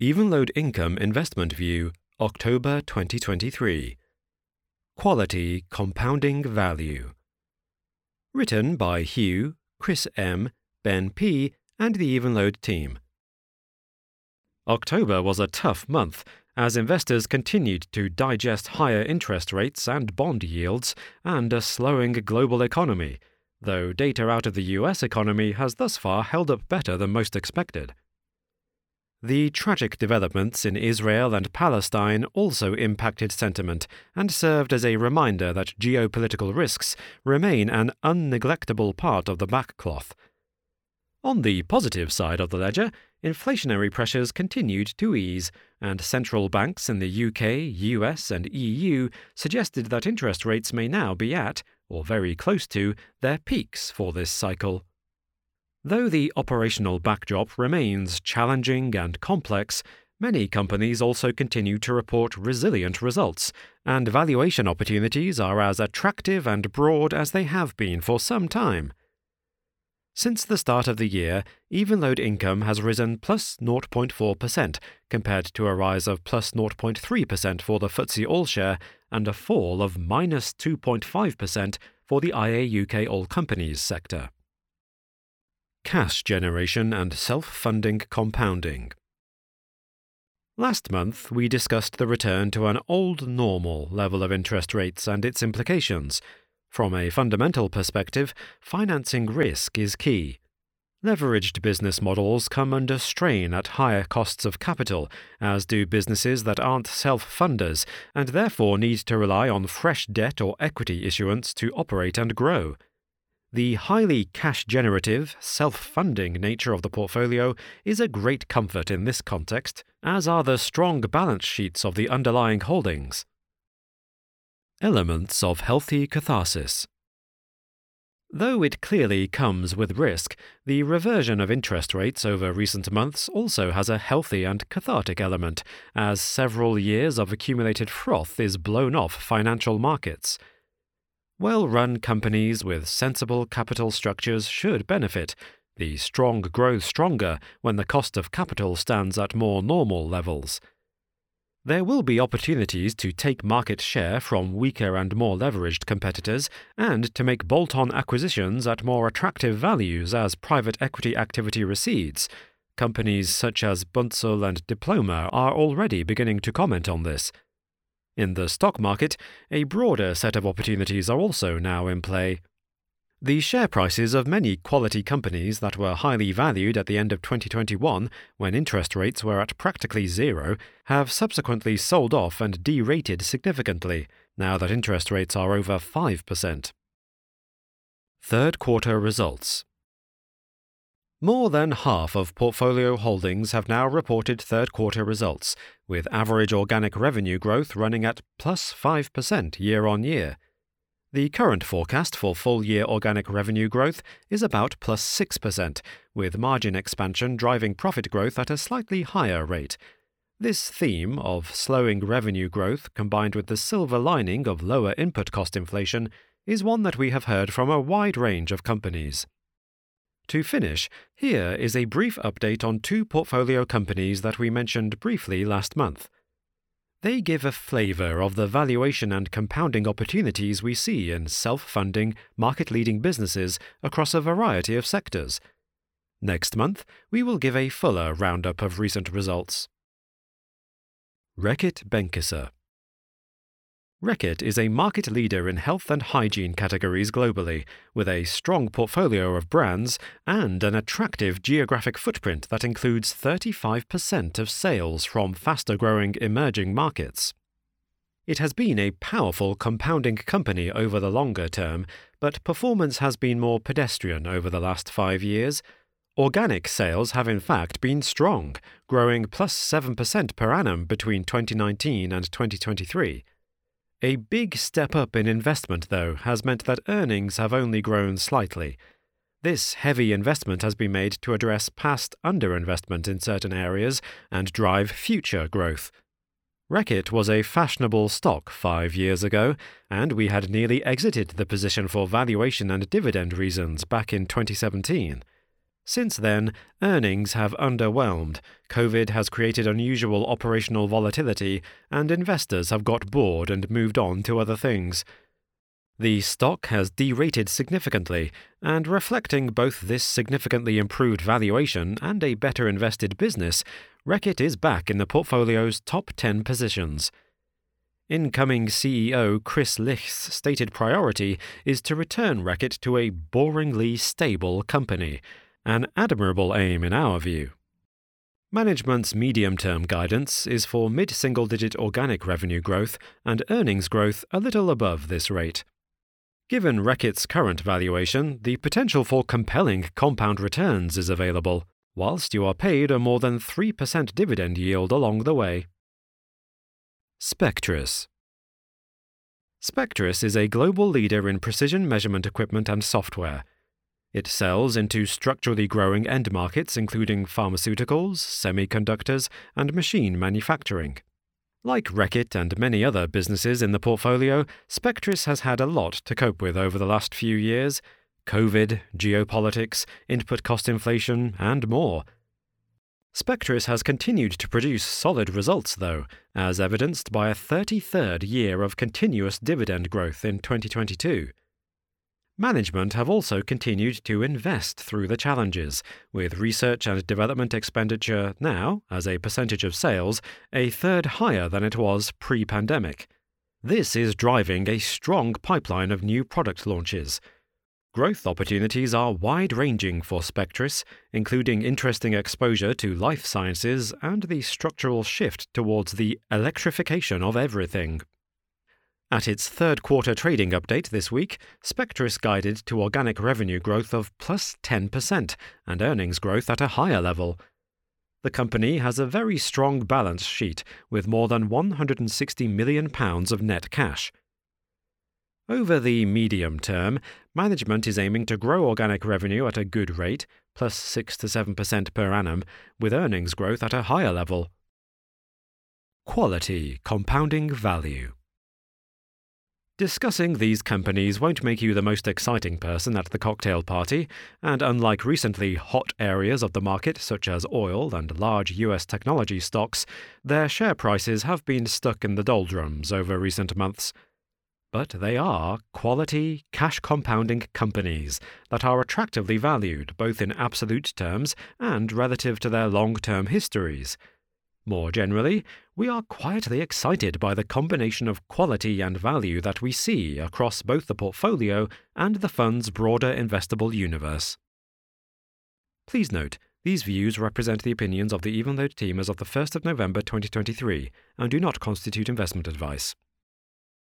Evenlode Income Investment View, October 2023. Quality Compounding Value. Written by Hugh, Chris M., Ben P., and the Evenlode team. October was a tough month as investors continued to digest higher interest rates and bond yields and a slowing global economy, though data out of the US economy has thus far held up better than most expected. The tragic developments in Israel and Palestine also impacted sentiment and served as a reminder that geopolitical risks remain an unneglectable part of the backcloth. On the positive side of the ledger, inflationary pressures continued to ease, and central banks in the UK, US, and EU suggested that interest rates may now be at, or very close to, their peaks for this cycle. Though the operational backdrop remains challenging and complex, many companies also continue to report resilient results, and valuation opportunities are as attractive and broad as they have been for some time. Since the start of the year, Evenlode income has risen plus 0.4%, compared to a rise of plus 0.3% for the FTSE All Share and a fall of minus 2.5% for the IA UK All Companies sector cash generation and self funding compounding. Last month, we discussed the return to an old normal level of interest rates and its implications. From a fundamental perspective, financing risk is key. Leveraged business models come under strain at higher costs of capital, as do businesses that aren't self funders and therefore need to rely on fresh debt or equity issuance to operate and grow. The highly cash generative, self funding nature of the portfolio is a great comfort in this context, as are the strong balance sheets of the underlying holdings. Elements of healthy catharsis. Though it clearly comes with risk, the reversion of interest rates over recent months also has a healthy and cathartic element, as several years of accumulated froth is blown off financial markets. Well run companies with sensible capital structures should benefit. The strong grow stronger when the cost of capital stands at more normal levels. There will be opportunities to take market share from weaker and more leveraged competitors and to make bolt on acquisitions at more attractive values as private equity activity recedes. Companies such as Bunzl and Diploma are already beginning to comment on this. In the stock market, a broader set of opportunities are also now in play. The share prices of many quality companies that were highly valued at the end of 2021, when interest rates were at practically zero, have subsequently sold off and derated significantly, now that interest rates are over 5%. Third quarter results. More than half of portfolio holdings have now reported third quarter results, with average organic revenue growth running at plus 5% year on year. The current forecast for full year organic revenue growth is about plus 6%, with margin expansion driving profit growth at a slightly higher rate. This theme of slowing revenue growth combined with the silver lining of lower input cost inflation is one that we have heard from a wide range of companies. To finish, here is a brief update on two portfolio companies that we mentioned briefly last month. They give a flavor of the valuation and compounding opportunities we see in self funding, market leading businesses across a variety of sectors. Next month, we will give a fuller roundup of recent results. Reckitt Benckiser Reckitt is a market leader in health and hygiene categories globally, with a strong portfolio of brands and an attractive geographic footprint that includes 35% of sales from faster growing emerging markets. It has been a powerful compounding company over the longer term, but performance has been more pedestrian over the last five years. Organic sales have in fact been strong, growing plus 7% per annum between 2019 and 2023 a big step up in investment, though, has meant that earnings have only grown slightly. This heavy investment has been made to address past underinvestment in certain areas and drive future growth. Reckitt was a fashionable stock five years ago, and we had nearly exited the position for valuation and dividend reasons back in 2017. Since then, earnings have underwhelmed, COVID has created unusual operational volatility, and investors have got bored and moved on to other things. The stock has derated significantly, and reflecting both this significantly improved valuation and a better invested business, Reckitt is back in the portfolio's top 10 positions. Incoming CEO Kris Licht's stated priority is to return Reckitt to a boringly stable company an admirable aim in our view. Management's medium term guidance is for mid single digit organic revenue growth and earnings growth a little above this rate. Given Reckitt's current valuation, the potential for compelling compound returns is available, whilst you are paid a more than 3% dividend yield along the way. Spectris Spectris is a global leader in precision measurement equipment and software it sells into structurally growing end markets including pharmaceuticals, semiconductors, and machine manufacturing. Like Reckitt and many other businesses in the portfolio, Spectris has had a lot to cope with over the last few years COVID, geopolitics, input cost inflation, and more. Spectris has continued to produce solid results, though, as evidenced by a 33rd year of continuous dividend growth in 2022. Management have also continued to invest through the challenges, with research and development expenditure now, as a percentage of sales, a third higher than it was pre pandemic. This is driving a strong pipeline of new product launches. Growth opportunities are wide ranging for Spectris, including interesting exposure to life sciences and the structural shift towards the electrification of everything. At its third quarter trading update this week, Spectris guided to organic revenue growth of plus 10% and earnings growth at a higher level. The company has a very strong balance sheet with more than £160 million of net cash. Over the medium term, management is aiming to grow organic revenue at a good rate, plus 6 to 7% per annum, with earnings growth at a higher level. Quality compounding value. Discussing these companies won't make you the most exciting person at the cocktail party, and unlike recently hot areas of the market such as oil and large US technology stocks, their share prices have been stuck in the doldrums over recent months. But they are quality, cash compounding companies that are attractively valued both in absolute terms and relative to their long term histories. More generally, we are quietly excited by the combination of quality and value that we see across both the portfolio and the fund's broader investable universe. Please note, these views represent the opinions of the Evenlode team as of the 1st of November 2023 and do not constitute investment advice.